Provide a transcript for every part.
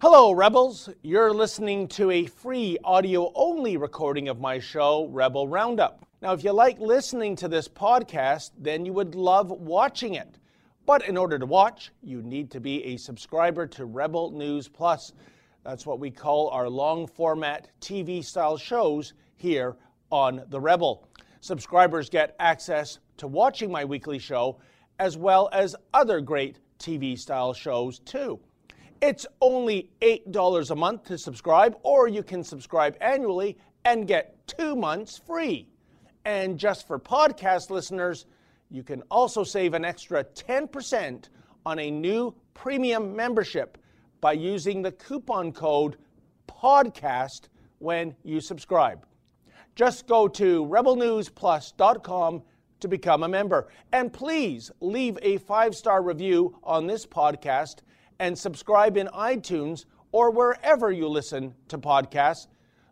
Hello, Rebels. You're listening to a free audio only recording of my show, Rebel Roundup. Now, if you like listening to this podcast, then you would love watching it. But in order to watch, you need to be a subscriber to Rebel News Plus. That's what we call our long format TV style shows here on The Rebel. Subscribers get access to watching my weekly show as well as other great TV style shows too. It's only $8 a month to subscribe, or you can subscribe annually and get two months free. And just for podcast listeners, you can also save an extra 10% on a new premium membership by using the coupon code PODCAST when you subscribe. Just go to rebelnewsplus.com to become a member. And please leave a five star review on this podcast and subscribe in iTunes or wherever you listen to podcasts.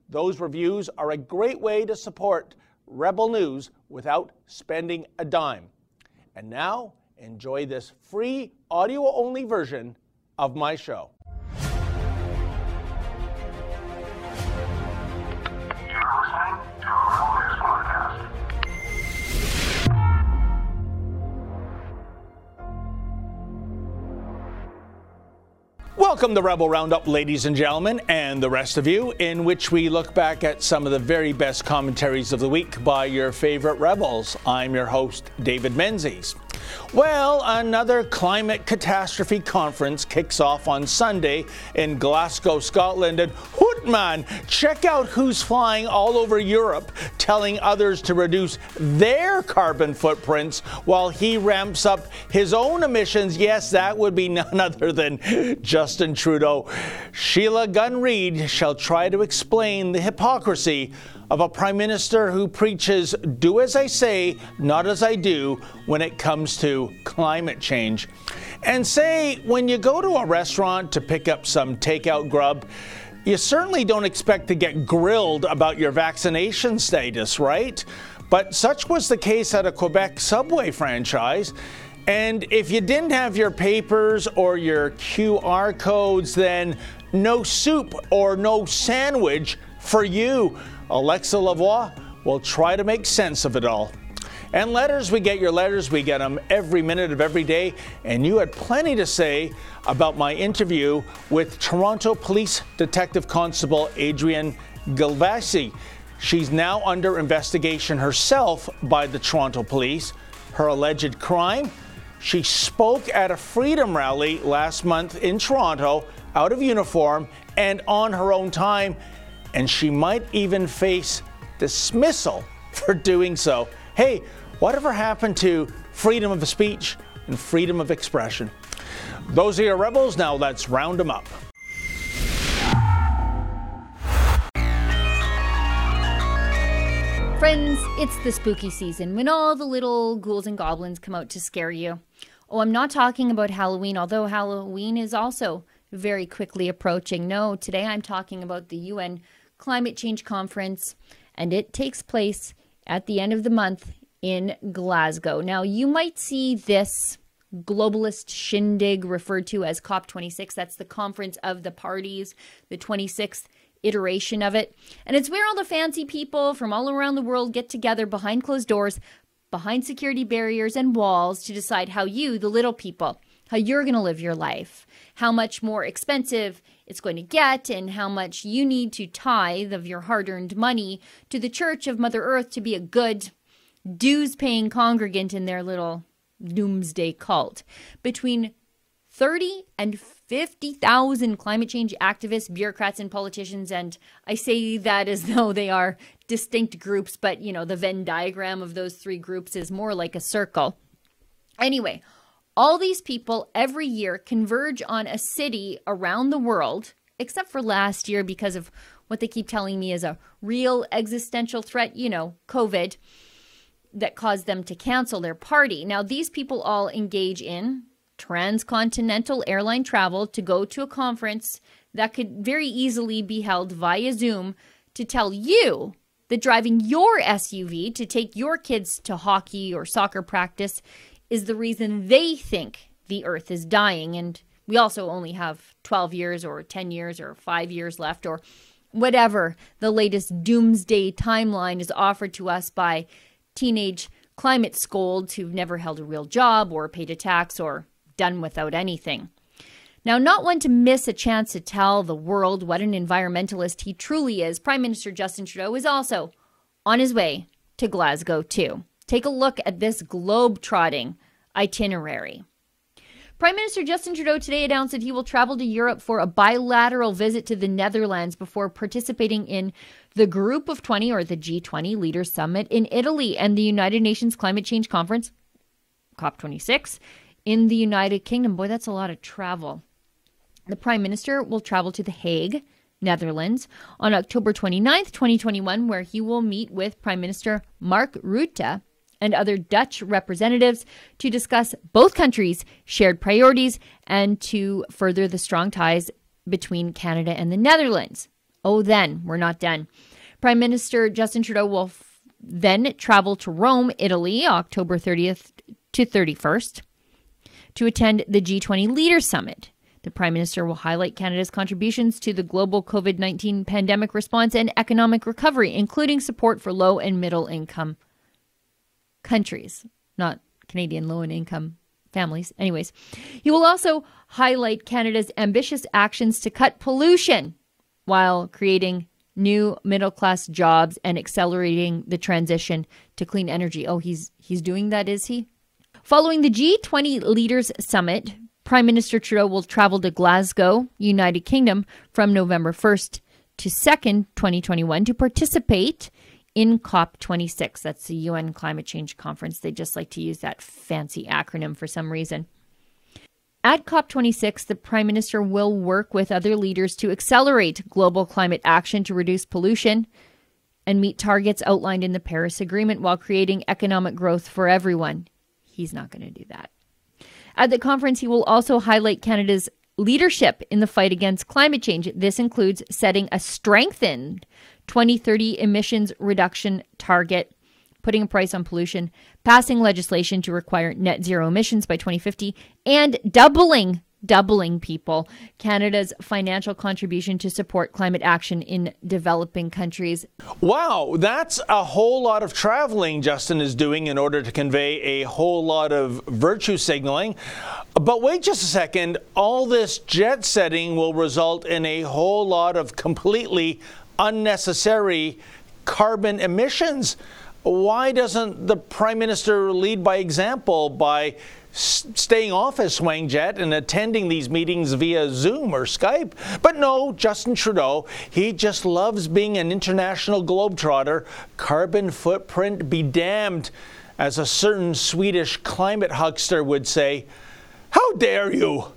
Those reviews are a great way to support Rebel News without spending a dime. And now, enjoy this free audio only version of my show. Welcome to Rebel Roundup, ladies and gentlemen, and the rest of you, in which we look back at some of the very best commentaries of the week by your favorite rebels. I'm your host, David Menzies. Well, another climate catastrophe conference kicks off on Sunday in Glasgow, Scotland. And Hootman, check out who's flying all over Europe telling others to reduce their carbon footprints while he ramps up his own emissions. Yes, that would be none other than Justin Trudeau. Sheila Gunn Reid shall try to explain the hypocrisy of a prime minister who preaches, do as I say, not as I do, when it comes to climate change. And say, when you go to a restaurant to pick up some takeout grub, you certainly don't expect to get grilled about your vaccination status, right? But such was the case at a Quebec subway franchise. And if you didn't have your papers or your QR codes, then no soup or no sandwich for you. Alexa Lavoie will try to make sense of it all. And letters, we get your letters. We get them every minute of every day. And you had plenty to say about my interview with Toronto Police Detective Constable Adrienne Gilvesy. She's now under investigation herself by the Toronto Police. Her alleged crime? She spoke at a freedom rally last month in Toronto out of uniform and on her own time and she might even face dismissal for doing so. Hey, whatever happened to freedom of speech and freedom of expression? Those are your rebels. Now let's round them up. Friends, it's the spooky season when all the little ghouls and goblins come out to scare you. Oh, I'm not talking about Halloween, although Halloween is also very quickly approaching. No, today I'm talking about the UN Climate Change Conference, and it takes place at the end of the month in Glasgow. Now, you might see this globalist shindig referred to as COP26. That's the conference of the parties, the 26th iteration of it. And it's where all the fancy people from all around the world get together behind closed doors, behind security barriers and walls to decide how you, the little people, how you're going to live your life, how much more expensive it's going to get and how much you need to tithe of your hard earned money to the Church of Mother Earth to be a good dues paying congregant in their little doomsday cult. Between 30 and 50,000 climate change activists, bureaucrats, and politicians. And I say that as though they are distinct groups, but you know, the Venn diagram of those three groups is more like a circle. Anyway, all these people every year converge on a city around the world, except for last year because of what they keep telling me is a real existential threat, you know, COVID, that caused them to cancel their party. Now, these people all engage in transcontinental airline travel to go to a conference that could very easily be held via Zoom to tell you that driving your SUV to take your kids to hockey or soccer practice is the reason they think the earth is dying. And we also only have 12 years or 10 years or five years left or whatever the latest doomsday timeline is offered to us by teenage climate scolds who've never held a real job or paid a tax or done without anything. Now, not one to miss a chance to tell the world what an environmentalist he truly is, Prime Minister Justin Trudeau is also on his way to Glasgow, too. Take a look at this globe trotting itinerary. Prime Minister Justin Trudeau today announced that he will travel to Europe for a bilateral visit to the Netherlands before participating in the Group of 20 or the G20 Leaders Summit in Italy and the United Nations Climate Change Conference, COP26, in the United Kingdom. Boy, that's a lot of travel. The Prime Minister will travel to The Hague, Netherlands, on October 29th, 2021, where he will meet with Prime Minister Mark Rutte and other Dutch representatives to discuss both countries' shared priorities and to further the strong ties between Canada and the Netherlands. Oh, then, we're not done. Prime Minister Justin Trudeau will f- then travel to Rome, Italy, October 30th to 31st, to attend the G20 Leaders Summit. The Prime Minister will highlight Canada's contributions to the global COVID 19 pandemic response and economic recovery, including support for low and middle income countries, not Canadian low and income families. Anyways, he will also highlight Canada's ambitious actions to cut pollution while creating new middle class jobs and accelerating the transition to clean energy. Oh, he's he's doing that, is he? Following the G20 Leaders Summit, Prime Minister Trudeau will travel to Glasgow, United Kingdom, from November 1st to 2nd, 2021, to participate in COP26. That's the UN Climate Change Conference. They just like to use that fancy acronym for some reason. At COP26, the Prime Minister will work with other leaders to accelerate global climate action to reduce pollution and meet targets outlined in the Paris Agreement while creating economic growth for everyone. He's not going to do that. At the conference, he will also highlight Canada's leadership in the fight against climate change. This includes setting a strengthened 2030 emissions reduction target, putting a price on pollution, passing legislation to require net zero emissions by 2050, and doubling doubling people Canada's financial contribution to support climate action in developing countries. Wow, that's a whole lot of traveling Justin is doing in order to convey a whole lot of virtue signaling. But wait just a second, all this jet setting will result in a whole lot of completely unnecessary carbon emissions. Why doesn't the Prime Minister lead by example by staying off his swing jet and attending these meetings via Zoom or Skype. But no, Justin Trudeau, he just loves being an international globetrotter. Carbon footprint be damned, as a certain Swedish climate huckster would say. How dare you?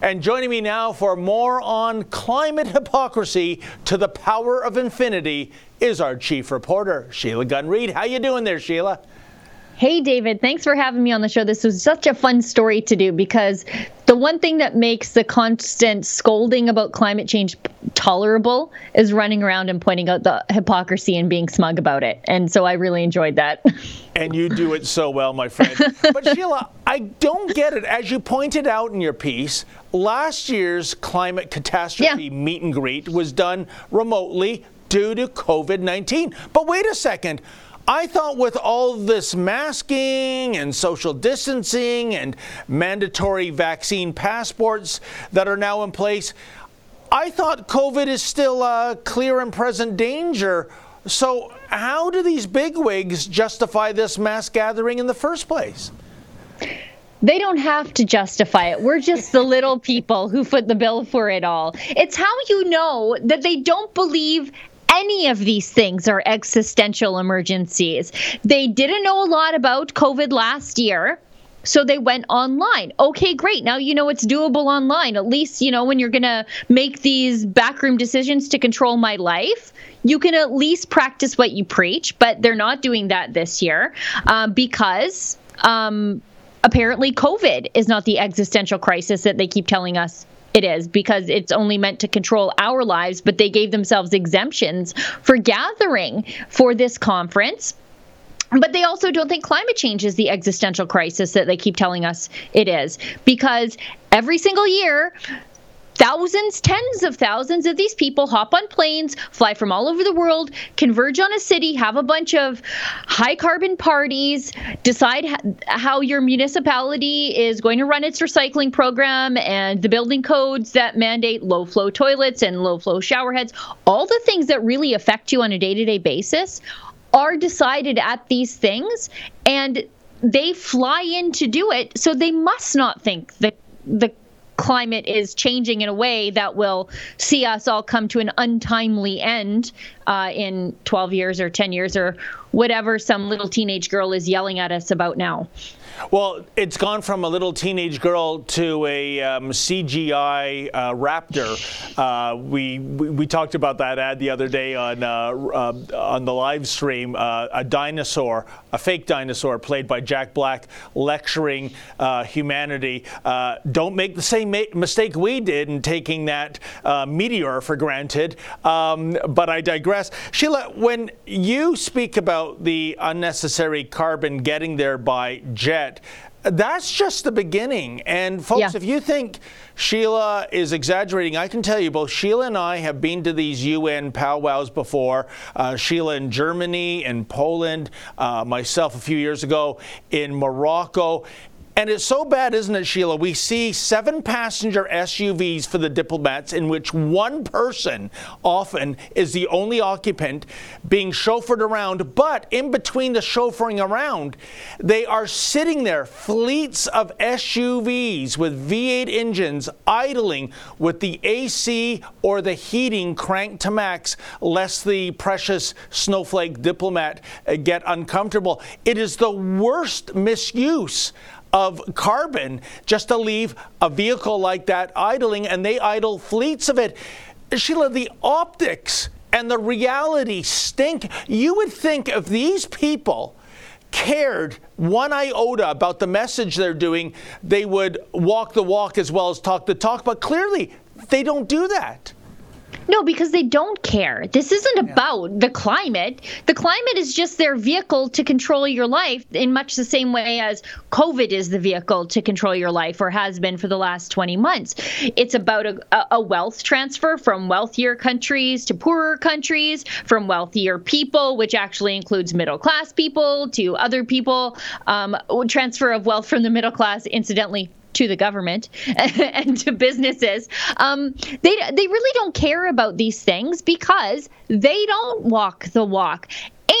And joining me now for more on climate hypocrisy to the power of infinity is our chief reporter, Sheila Gunn Reid. How you doing there, Sheila? Hey, David, thanks for having me on the show. This was such a fun story to do because the one thing that makes the constant scolding about climate change tolerable is running around and pointing out the hypocrisy and being smug about it. And so I really enjoyed that. And you do it so well, my friend. But Sheila, I don't get it. As you pointed out in your piece, last year's climate catastrophe yeah. meet and greet was done remotely due to COVID 19. But wait a second. I thought with all this masking and social distancing and mandatory vaccine passports that are now in place, I thought COVID is still a clear and present danger. So, how do these bigwigs justify this mass gathering in the first place? They don't have to justify it. We're just the little people who foot the bill for it all. It's how you know that they don't believe any of these things are existential emergencies. They didn't know a lot about COVID last year. So they went online. Okay, great. Now you know it's doable online. At least, you know, when you're going to make these backroom decisions to control my life, you can at least practice what you preach. But they're not doing that this year uh, because um, apparently COVID is not the existential crisis that they keep telling us it is because it's only meant to control our lives, but they gave themselves exemptions for gathering for this conference. but they also don't think climate change is the existential crisis that they keep telling us it is because every single year thousands, tens of thousands of these people hop on planes, fly from all over the world, converge on a city, have a bunch of high carbon parties, decide how your municipality is going to run its recycling program and the building codes that mandate low flow toilets and low flow shower heads, all the things that really affect you on a day to day basis are decided at these things and they fly in to do it so they must not think that the climate is changing in a way that will see us all come to an untimely end uh, in 12 years or 10 years or whatever some little teenage girl is yelling at us about now. Well, it's gone from a little teenage girl to a um, CGI uh, raptor. Uh, we, we, we talked about that ad the other day on uh, uh on the live stream. Uh, a dinosaur, a fake dinosaur, played by Jack Black, lecturing uh, humanity. don't make the same ma- mistake we did in taking that meteor for granted. Um, but I digress. Sheila, when you speak about the unnecessary carbon getting there by jet that's just the beginning. And folks, yeah. if you think Sheila is exaggerating, I can tell you both Sheila and I have been to these UN powwows before. Uh, Sheila in Germany, in Poland, uh, myself a few years ago in Morocco. And it's so bad, isn't it, Sheila? We see seven passenger SUVs for the diplomats in which one person often is the only occupant being chauffeured around. But in between the chauffeuring around, they are sitting there, fleets of SUVs with V8 engines idling with the AC or the heating cranked to max, lest the precious snowflake diplomat get uncomfortable. It is the worst misuse of carbon just to leave a vehicle like that idling, and they idle fleets of it. Sheila, the optics and the reality stink. You would think if these people cared one iota about the message they're doing, they would walk the walk as well as talk the talk, but clearly they don't do that. No, because they don't care. This isn't yeah. about the climate. The climate is just their vehicle to control your life in much the same way as COVID is the vehicle to control your life or has been for the last 20 months. It's about a, a wealth transfer from wealthier countries to poorer countries, from wealthier people, which actually includes middle class people, to other people. Um, transfer of wealth from the middle class, incidentally, to the government and to businesses. Um, they they really don't care about these things because they don't walk the walk.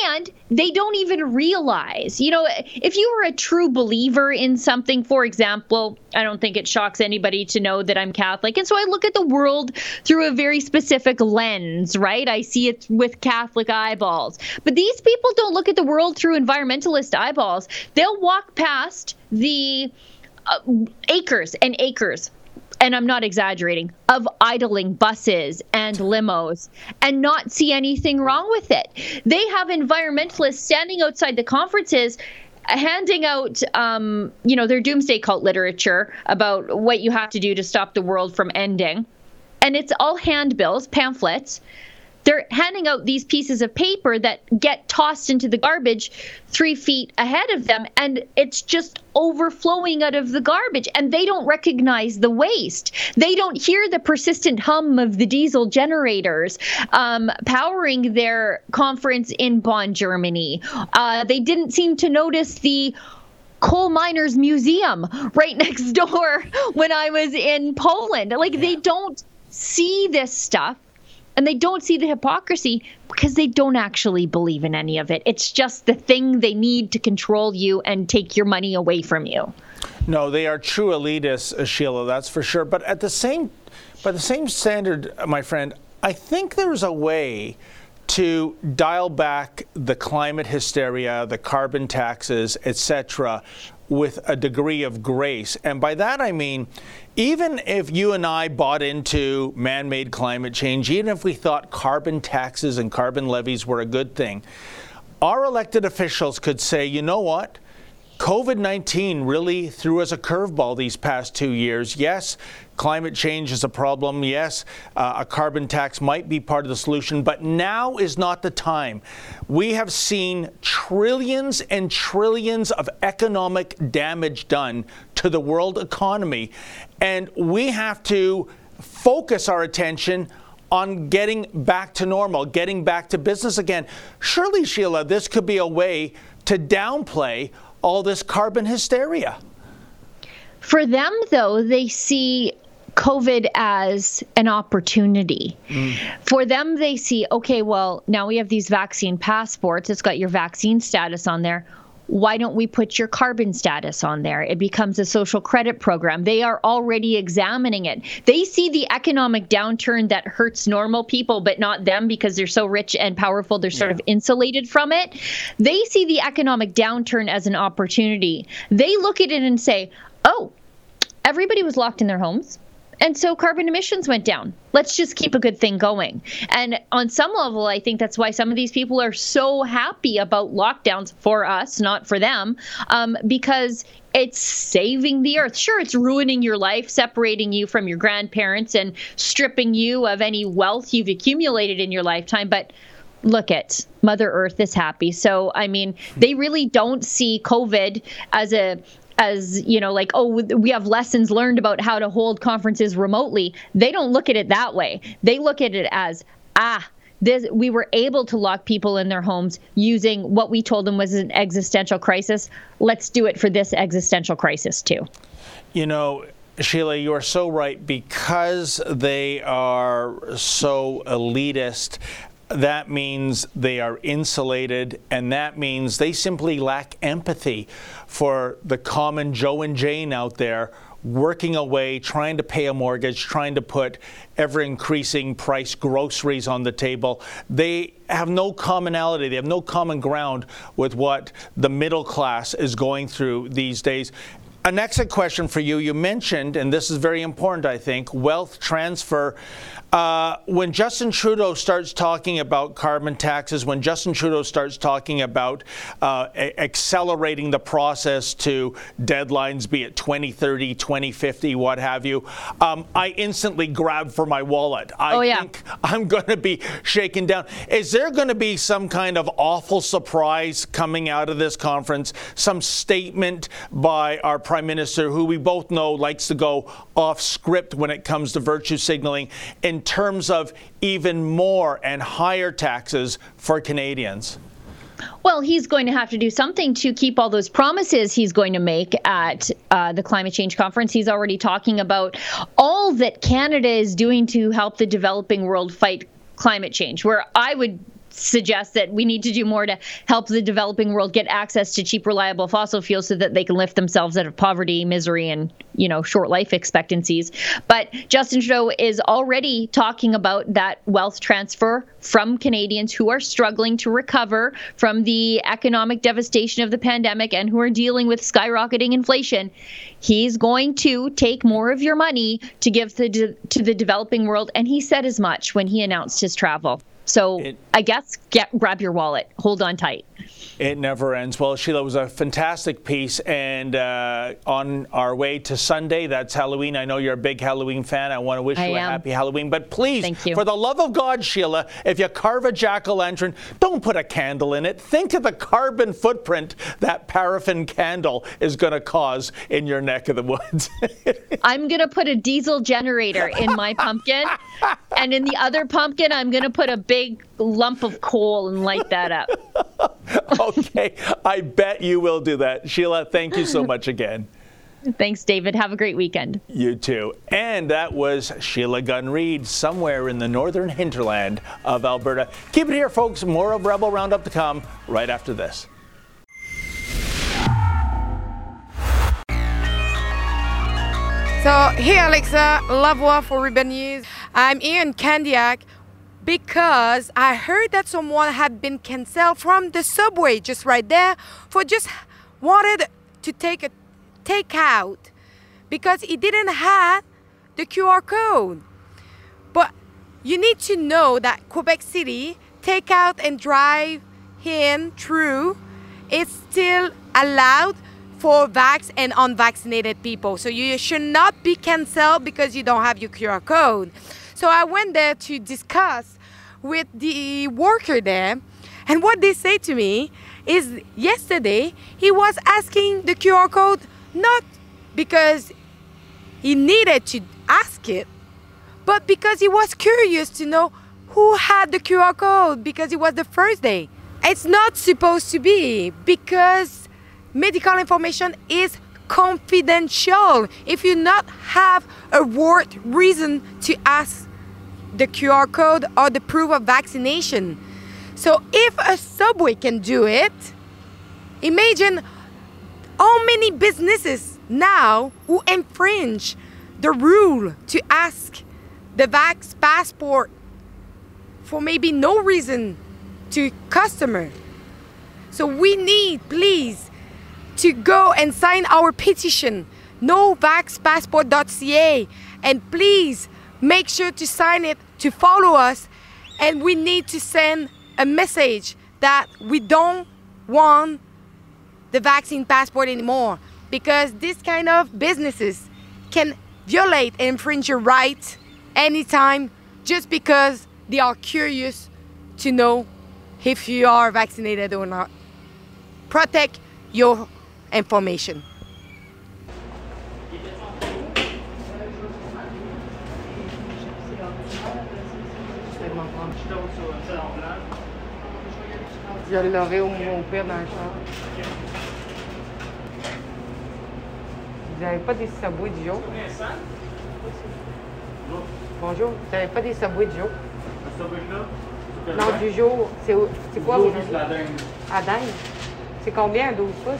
And they don't even realize you know if you are a true believer in something for example i don't think it shocks anybody to know that i'm catholic. And so i look at the world through a very specific lens right? I see it with catholic eyeballs. But these people don't look at the world through environmentalist eyeballs. They'll walk past the uh, acres and acres and I'm not exaggerating, of idling buses and limos and not see anything wrong with it. They have environmentalists standing outside the conferences handing out um, you know their doomsday cult literature about what you have to do to stop the world from ending and it's all handbills pamphlets they're handing out these pieces of paper that get tossed into the garbage three feet ahead of them, and it's just overflowing out of the garbage. And they don't recognize the waste. They don't hear the persistent hum of the diesel generators um, powering their conference in Bonn, Germany. Uh, they didn't seem to notice the coal miners museum right next door when I was in Poland. Like they don't see this stuff and they don't see the hypocrisy because they don't actually believe in any of it. It's just the thing they need to control you and take your money away from you. No, they are true elitists, Sheila, that's for sure. But at the same by the same standard, my friend, I think there's a way to dial back the climate hysteria, the carbon taxes, etc., with a degree of grace. And by that I mean, even if you and I bought into man made climate change, even if we thought carbon taxes and carbon levies were a good thing, our elected officials could say, you know what? COVID 19 really threw us a curveball these past two years. Yes, climate change is a problem. Yes, uh, a carbon tax might be part of the solution, but now is not the time. We have seen trillions and trillions of economic damage done to the world economy, and we have to focus our attention on getting back to normal, getting back to business again. Surely, Sheila, this could be a way to downplay all this carbon hysteria. For them, though, they see COVID as an opportunity. Mm. For them, they see, okay, well, now we have these vaccine passports. It's got your vaccine status on there why don't we put your carbon status on there? It becomes a social credit program. They are already examining it. They see the economic downturn that hurts normal people, but not them because they're so rich and powerful, they're sort yeah. of insulated from it. They see the economic downturn as an opportunity. They look at it and say, oh, everybody was locked in their homes. And so carbon emissions went down. Let's just keep a good thing going. And on some level, I think that's why some of these people are so happy about lockdowns for us, not for them, um, because it's saving the earth. Sure, it's ruining your life, separating you from your grandparents and stripping you of any wealth you've accumulated in your lifetime. But look at mother earth is happy so i mean they really don't see covid as a as you know like oh we have lessons learned about how to hold conferences remotely. They don't look at it that way. They look at it as ah this we were able to lock people in their homes using what we told them was an existential crisis. Let's do it for this existential crisis too. You know Sheila, you are so right. Because they are so elitist that means they are insulated, and that means they simply lack empathy for the common Joe and Jane out there working away, trying to pay a mortgage, trying to put ever increasing price groceries on the table. They have no commonality, they have no common ground with what the middle class is going through these days. An exit question for you. You mentioned, and this is very important, I think, wealth transfer. Uh, when Justin Trudeau starts talking about carbon taxes, when Justin Trudeau starts talking about uh, a- accelerating the process to deadlines, be it 2030, 2050, what have you, um, I instantly grab for my wallet. I oh, yeah. think I'm going to be shaken down. Is there going to be some kind of awful surprise coming out of this conference? Some statement by our prime minister, who we both know likes to go off script when it comes to virtue signaling? In terms of even more and higher taxes for Canadians? Well, he's going to have to do something to keep all those promises he's going to make at uh, the climate change conference. He's already talking about all that Canada is doing to help the developing world fight climate change, where I would suggest that we need to do more to help the developing world get access to cheap, reliable fossil fuels so that they can lift themselves out of poverty, misery, and you know short life expectancies. But Justin Trudeau is already talking about that wealth transfer from Canadians who are struggling to recover from the economic devastation of the pandemic and who are dealing with skyrocketing inflation. He's going to take more of your money to give to the developing world, and he said as much when he announced his travel. So it, I guess get grab your wallet, hold on tight. It never ends. Well, Sheila, was a fantastic piece. And uh, on our way to Sunday, that's Halloween. I know you're a big Halloween fan. I want to wish I you am. a happy Halloween. But please, for the love of God, Sheila, if you carve a jack o' lantern, don't put a candle in it. Think of the carbon footprint that paraffin candle is going to cause in your neck of the woods. I'm going to put a diesel generator in my pumpkin. and in the other pumpkin, I'm going to put a big lump of coal and light that up. okay, I bet you will do that. Sheila, thank you so much again. Thanks, David. Have a great weekend. You too. And that was Sheila Gunn Reid, somewhere in the northern hinterland of Alberta. Keep it here, folks. More of Rebel Roundup to come right after this. So, hey Alexa, Lavoie for Rebel News. I'm Ian Candiac because I heard that someone had been cancelled from the subway just right there for just wanted to take a takeout because he didn't have the QR code. But you need to know that Quebec City takeout and drive in through is still allowed for vax and unvaccinated people. So you should not be canceled because you don't have your QR code. So I went there to discuss with the worker there, and what they say to me is yesterday he was asking the QR code not because he needed to ask it, but because he was curious to know who had the QR code because it was the first day. It's not supposed to be because medical information is confidential. If you not have a word reason to ask the QR code or the proof of vaccination. So if a subway can do it, imagine how many businesses now who infringe the rule to ask the vax passport for maybe no reason to customer. So we need, please, to go and sign our petition, novaxpassport.ca, and please make sure to sign it to follow us. And we need to send a message that we don't want the vaccine passport anymore because this kind of businesses can violate and infringe your rights anytime just because they are curious to know if you are vaccinated or not. Protect your information. Je l'aurai au mon père dans le char. Vous n'avez pas des sabouets du jour? Bonjour, vous n'avez pas des sabouets du jour? Non, du jour. C'est c'est quoi vos la dingue. À dingue? C'est combien, 12 pouces?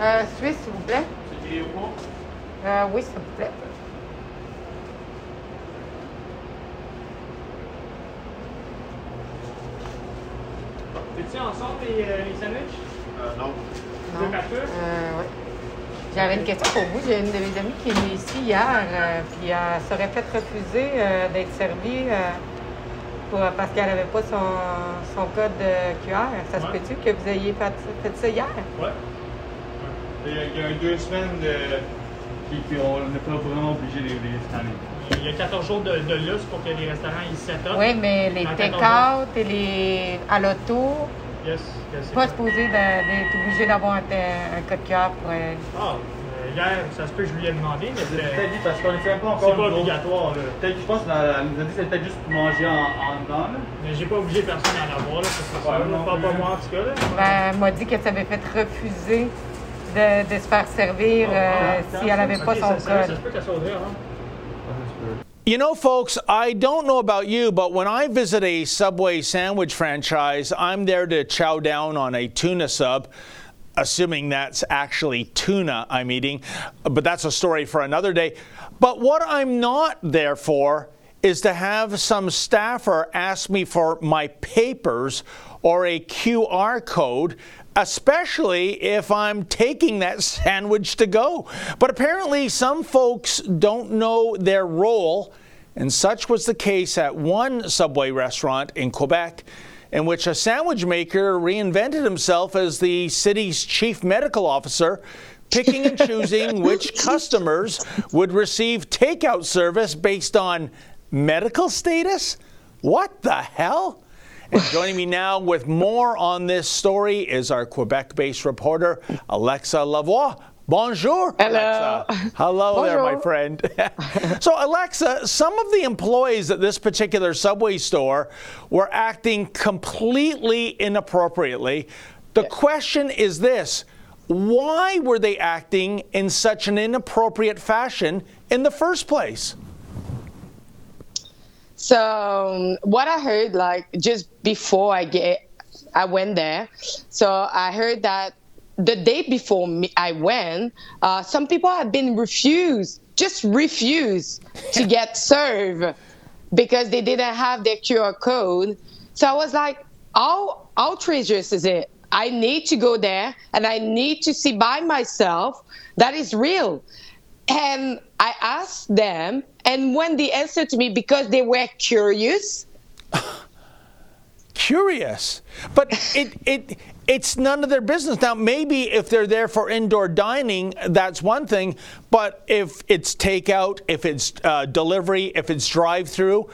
Euh, Suisse, s'il vous plaît. Euh, oui, s'il vous plaît. T'es-tu ensemble les, euh, les sandwichs? non. Non. Euh, ouais. J'avais une question pour vous. J'ai une de mes amies qui est venue ici hier, euh, puis elle serait fait refuser euh, d'être servie euh, pour- parce qu'elle n'avait pas son, son code euh, QR. Ça se peut-tu que vous ayez fait, fait ça hier? Ouais. Il y a, il y a deux semaines de. Puis, puis on n'est pas vraiment obligé de les année. Il y a 14 jours de, de lustre pour que les restaurants ils set up. Oui, mais les Dans take-out et les à l'auto, Yes, yes, c'est pas supposé d'être obligé d'avoir un, un code QR pour. euh, Ah, euh, hier, ça se peut que je lui ai demandé, mais C'est peut-être dit parce qu'on ne fait pas c'est encore pas une grosse- obligatoire. Là. Peut-être, je pense qu'elle nous a dit que c'était peut-être juste pour manger en, en dedans. Là. Mais j'ai pas obligé personne à en avoir, là, parce que Ouais, ça, non pas, pas moi en tout cas. Là. Ben, elle m'a dit qu'elle s'avait fait refuser de, de se faire servir euh, si elle n'avait pas son code. se peut qu'elle soit ouverte, hein? You know, folks, I don't know about you, but when I visit a Subway sandwich franchise, I'm there to chow down on a tuna sub, assuming that's actually tuna I'm eating, but that's a story for another day. But what I'm not there for is to have some staffer ask me for my papers or a QR code especially if I'm taking that sandwich to go. But apparently, some folks don't know their role, and such was the case at one Subway restaurant in Quebec. In which a sandwich maker reinvented himself as the city's chief medical officer, picking and choosing which customers would receive takeout service based on medical status? What the hell? And joining me now with more on this story is our Quebec based reporter, Alexa Lavoie. Bonjour, Hello. Alexa. Hello there, my friend. so, Alexa, some of the employees at this particular Subway store were acting completely inappropriately. The question is this why were they acting in such an inappropriate fashion in the first place? So um, what I heard, like just before I get, I went there. So I heard that the day before me, I went, uh, some people had been refused, just refused to get served because they didn't have their QR code. So I was like, how outrageous is it? I need to go there and I need to see by myself that is real. And I asked them, and when they answered to me, because they were curious. curious, but it it it's none of their business. Now, maybe if they're there for indoor dining, that's one thing. But if it's takeout, if it's uh, delivery, if it's drive-through,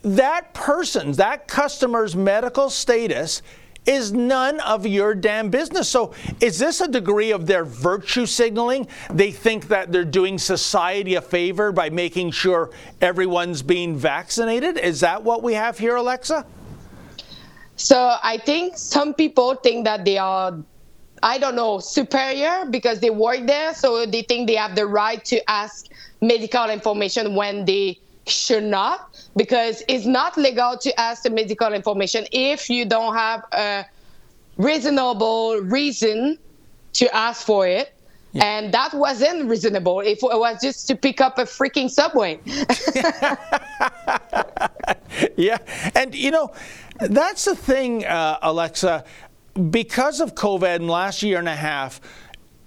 that person's, that customer's medical status is none of your damn business. So, is this a degree of their virtue signaling? They think that they're doing society a favor by making sure everyone's being vaccinated? Is that what we have here, Alexa? So, I think some people think that they are. I don't know, superior because they work there, so they think they have the right to ask medical information when they should not because it's not legal to ask the medical information if you don't have a reasonable reason to ask for it. Yeah. And that wasn't reasonable. If it was just to pick up a freaking subway. yeah. And, you know, that's the thing, uh, Alexa. Because of COVID in last year and a half,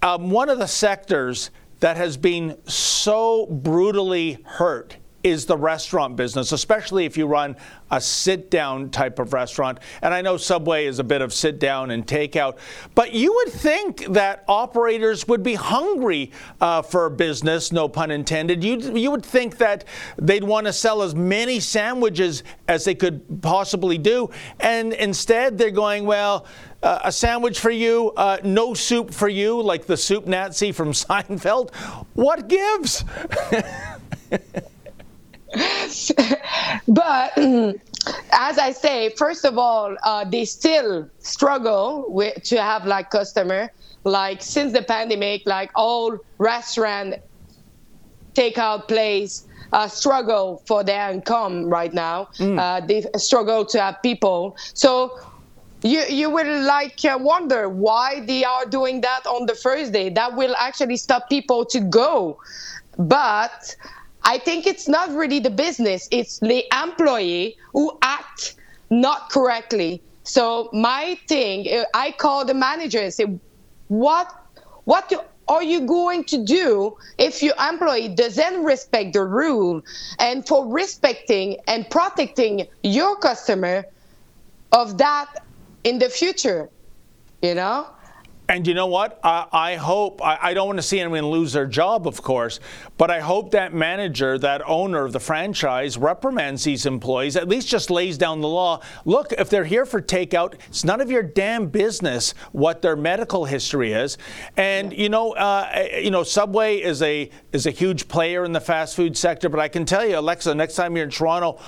um, one of the sectors that has been so brutally hurt is the restaurant business, especially if you run a sit down type of restaurant. And I know Subway is a bit of sit down and takeout, but you would think that operators would be hungry uh, for business, no pun intended. You, you would think that they'd want to sell as many sandwiches as they could possibly do. And instead, they're going, well, uh, a sandwich for you, uh, no soup for you, like the soup Nazi from Seinfeld. What gives? but as I say, first of all, uh, they still struggle with to have like customer. Like since the pandemic, like all restaurant takeout place uh, struggle for their income right now. Mm. Uh, they struggle to have people. So you you will like uh, wonder why they are doing that on the first day. That will actually stop people to go. But I think it's not really the business, it's the employee who act not correctly. So my thing, uh, I call the manager and say, what, what are you going to do if your employee doesn't respect the rule? And for respecting and protecting your customer of that in the future, you know? And you know what? I, I hope, I, I, don't want to see anyone lose their job, of course, but I hope that manager, that owner of the franchise, reprimands these employees, at least just lays down the law. Look, if they're here for takeout, it's none of your damn business what their medical history is. And, you know, uh, you know, Subway is a, is a huge player in the fast food sector, but I can tell you, Alexa, next time you're in Toronto,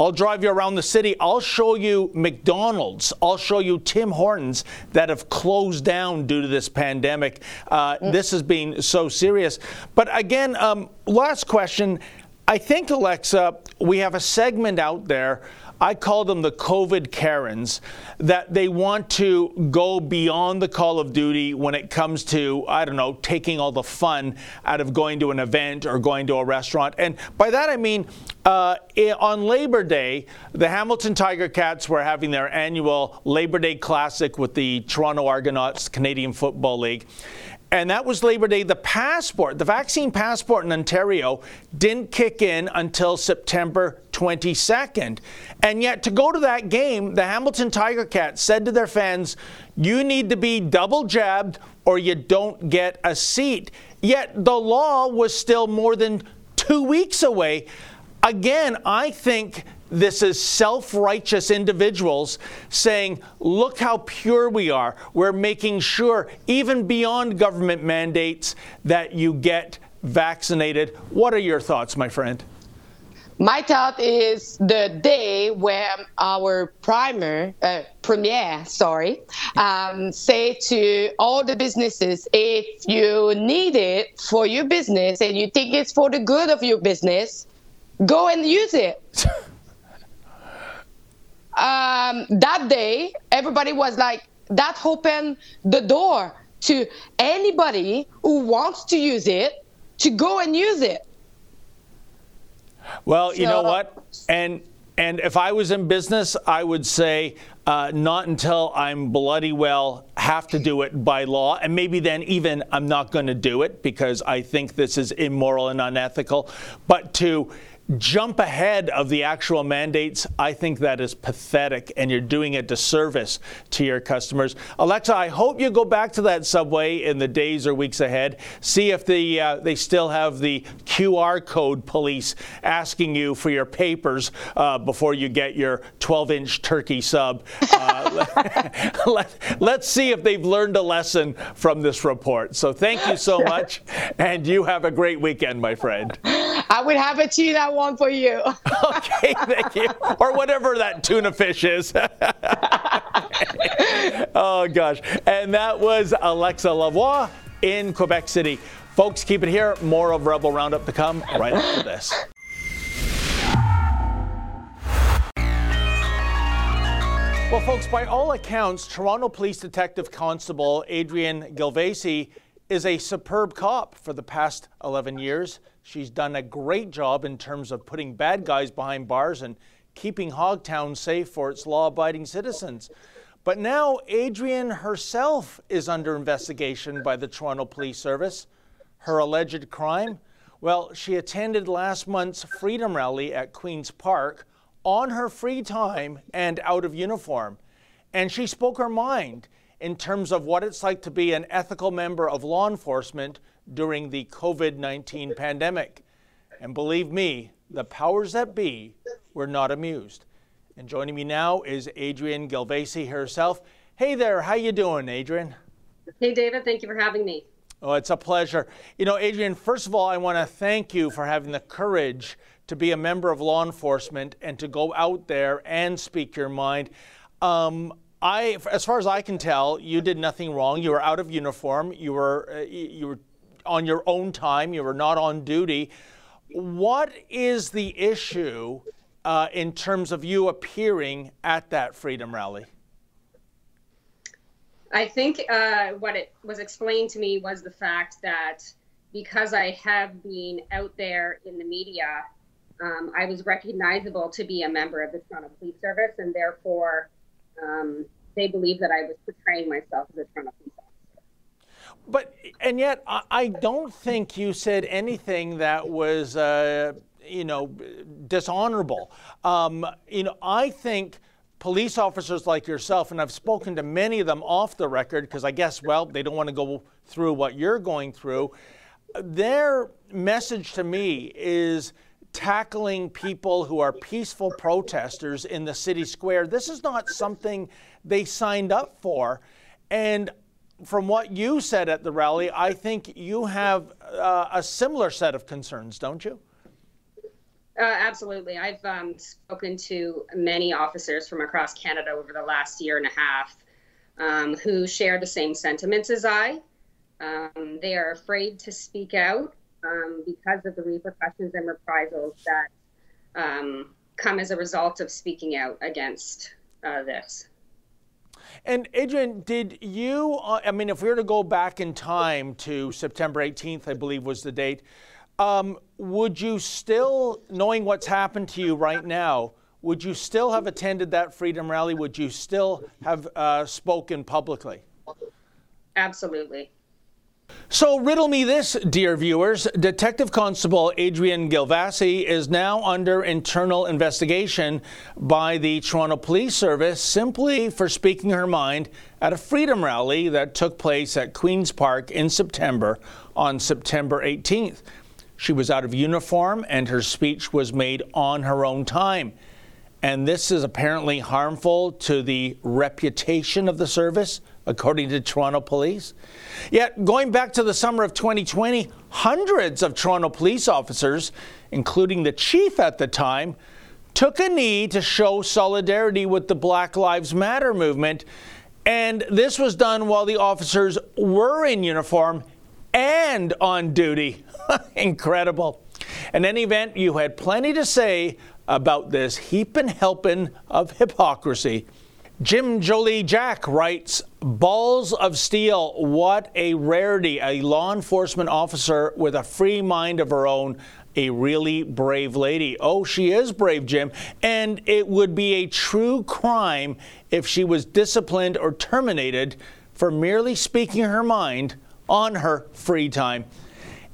I'll drive you around the city. I'll show you McDonald's. I'll show you Tim Hortons that have closed down due to this pandemic. Uh, mm. This has been so serious. But again, um, last question. I think, Alexa, we have a segment out there I call them the COVID Karens, that they want to go beyond the call of duty when it comes to, I don't know, taking all the fun out of going to an event or going to a restaurant. And by that I mean, uh, on Labor Day, the Hamilton Tiger Cats were having their annual Labor Day Classic with the Toronto Argonauts Canadian Football League and that was Labor Day. The passport, the vaccine passport in Ontario, didn't kick in until September 22nd. And yet, to go to that game, the Hamilton Tiger Cats said to their fans, You need to be double jabbed or you don't get a seat. Yet, the law was still more than two weeks away. Again, I think this is self righteous individuals saying, look how pure we are. We're making sure, even beyond government mandates, that you get vaccinated. What are your thoughts, my friend? My thought is the day where our primer, uh, premier, sorry, um, say to all the businesses, if you need it for your business and you think it's for the good of your business, go and use it. um, that day, everybody was like, that opened the door to anybody who wants to use it to go and use it. Well, so, you know what? And and if I was in business, I would say uh, not until I'm bloody well have to do it by law, and maybe then even I'm not going to do it because I think this is immoral and unethical. But to jump ahead of the actual mandates, I think that is pathetic and you're doing a disservice to your customers. Alexa, I hope you go back to that subway in the days or weeks ahead. See if the, uh, they still have the QR code police asking you for your papers uh, before you get your 12 inch turkey sub. Uh, let, us see if they've learned a lesson from this report. So thank you so much, and you have a great weekend, my friend. I would have a tuna one for you. okay, thank you. Or whatever that tuna fish is. oh, gosh. And that was Alexa Lavoie in Quebec City. Folks, keep it here. More of Rebel Roundup to come right after this. Well, folks, by all accounts, Toronto Police Detective Constable Adrienne Gilvesy is a superb cop for the past 11 years. She's done a great job in terms of putting bad guys behind bars and keeping Hogtown safe for its law abiding citizens. But now Adrienne herself is under investigation by the Toronto Police Service. Her alleged crime? Well, she attended last month's Freedom Rally at Queen's Park on her free time and out of uniform. And she spoke her mind in terms of what it's like to be an ethical member of law enforcement during the COVID 19 pandemic. And believe me, the powers that be were not amused. And joining me now is Adrienne Gilvesy herself. Hey there, how you doing, Adrienne? Hey David, thank you for having me. Oh, it's a pleasure. You know, Adrienne, first of all, I want to thank you for having the courage to be a member of law enforcement and to go out there and speak your mind. Um, I, as far as I can tell, you did nothing wrong. You were out of uniform. You were, uh, you were on your own time. You were not on duty. What is the issue uh, in terms of you appearing at that freedom rally? I think uh, what it was explained to me was the fact that because I have been out there in the media, um, I was recognizable to be a member of the Toronto Police Service, and therefore um, they believe that I was portraying myself as a Toronto police officer. but and yet, I don't think you said anything that was, uh, you know, dishonorable. Um, you know, I think police officers like yourself, and I've spoken to many of them off the record because I guess, well, they don't want to go through what you're going through. Their message to me is tackling people who are peaceful protesters in the city square. This is not something they signed up for. And from what you said at the rally, I think you have uh, a similar set of concerns, don't you? Uh, absolutely. I've um, spoken to many officers from across Canada over the last year and a half um, who share the same sentiments as I. Um, they are afraid to speak out um, because of the repercussions and reprisals that um, come as a result of speaking out against uh, this. And Adrienne, did you, uh, I mean, if we were to go back in time to September 18th, I believe was the date, um, would you still, knowing what's happened to you right now, would you still have attended that freedom rally? Would you still have uh, spoken publicly? Absolutely. So, riddle me this, dear viewers. Detective Constable Adrienne Gilvesy is now under internal investigation by the Toronto Police Service simply for speaking her mind at a freedom rally that took place at Queen's Park in September on September 18th. She was out of uniform and her speech was made on her own time. And this is apparently harmful to the reputation of the service, according to Toronto police. Yet, going back to the summer of 2020, hundreds of Toronto police officers, including the chief at the time, took a knee to show solidarity with the Black Lives Matter movement. And this was done while the officers were in uniform and on duty. Incredible. In any event, you had plenty to say about this heaping helping of hypocrisy. Jim Jolie Jack writes, Balls of steel, what a rarity. A law enforcement officer with a free mind of her own. A really brave lady. Oh, she is brave, Jim. And it would be a true crime if she was disciplined or terminated for merely speaking her mind on her free time.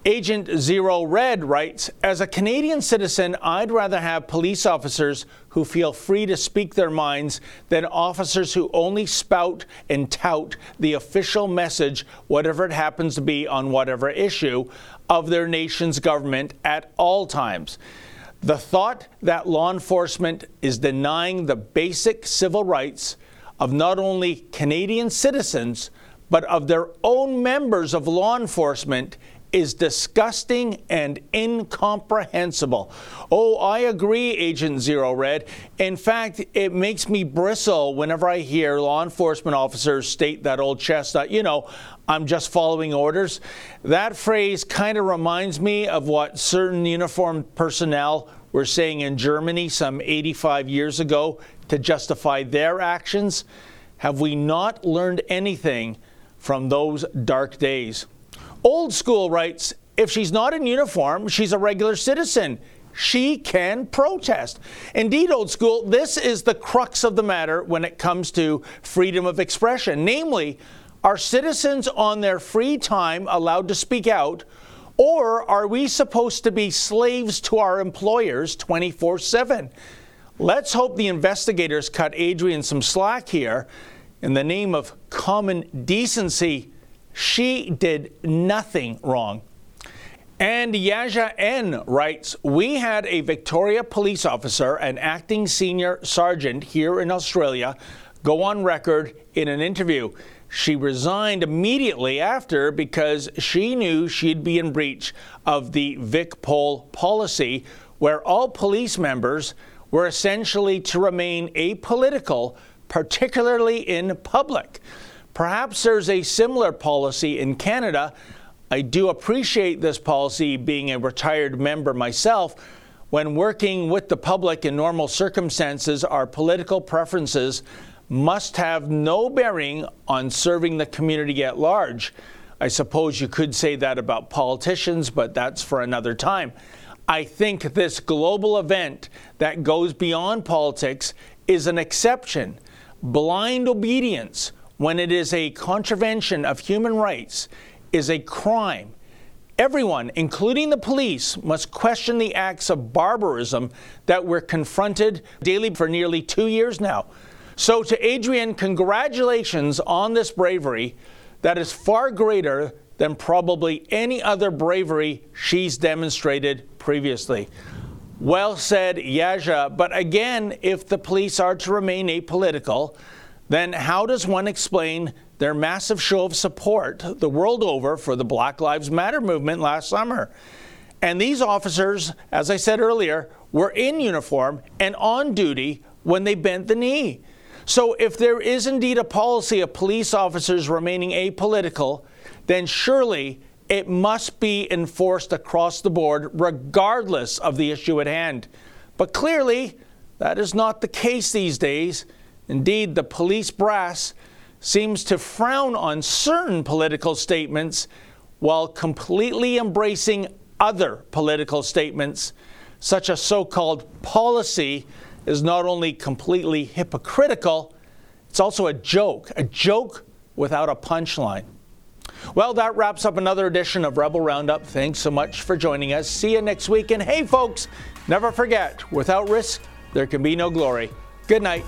Agent Zero Red writes As a Canadian citizen, I'd rather have police officers who feel free to speak their minds than officers who only spout and tout the official message, whatever it happens to be on whatever issue, of their nation's government at all times. The thought that law enforcement is denying the basic civil rights of not only Canadian citizens, but of their own members of law enforcement is disgusting and incomprehensible. Oh, I agree, Agent Zero Red. In fact, it makes me bristle whenever I hear law enforcement officers state that old chestnut, uh, you know, I'm just following orders. That phrase kind of reminds me of what certain uniformed personnel were saying in Germany some 85 years ago to justify their actions. Have we not learned anything from those dark days? Old School writes if she's not in uniform, she's a regular citizen. She can protest. Indeed, Old School, this is the crux of the matter when it comes to freedom of expression. Namely, are citizens on their free time allowed to speak out, or are we supposed to be slaves to our employers 24 7? Let's hope the investigators cut Adrienne some slack here. In the name of common decency, she did nothing wrong. And Yaja N writes We had a Victoria police officer, an acting senior sergeant here in Australia, go on record in an interview. She resigned immediately after because she knew she'd be in breach of the Vic Pol policy, where all police members were essentially to remain apolitical, particularly in public. Perhaps there's a similar policy in Canada. I do appreciate this policy being a retired member myself. When working with the public in normal circumstances, our political preferences must have no bearing on serving the community at large. I suppose you could say that about politicians, but that's for another time. I think this global event that goes beyond politics is an exception. Blind obedience when it is a contravention of human rights is a crime. Everyone, including the police, must question the acts of barbarism that we're confronted daily for nearly two years now. So, to Adrienne, congratulations on this bravery that is far greater than probably any other bravery she's demonstrated previously. Well said, Yaja. But again, if the police are to remain apolitical, then how does one explain their massive show of support the world over for the Black Lives Matter movement last summer? And these officers, as I said earlier, were in uniform and on duty when they bent the knee. So, if there is indeed a policy of police officers remaining apolitical, then surely it must be enforced across the board, regardless of the issue at hand. But clearly, that is not the case these days. Indeed, the police brass seems to frown on certain political statements while completely embracing other political statements. Such a so called policy is not only completely hypocritical, it's also a joke, a joke without a punchline. Well, that wraps up another edition of Rebel Roundup. Thanks so much for joining us. See you next week. And hey, folks, never forget without risk, there can be no glory. Good night.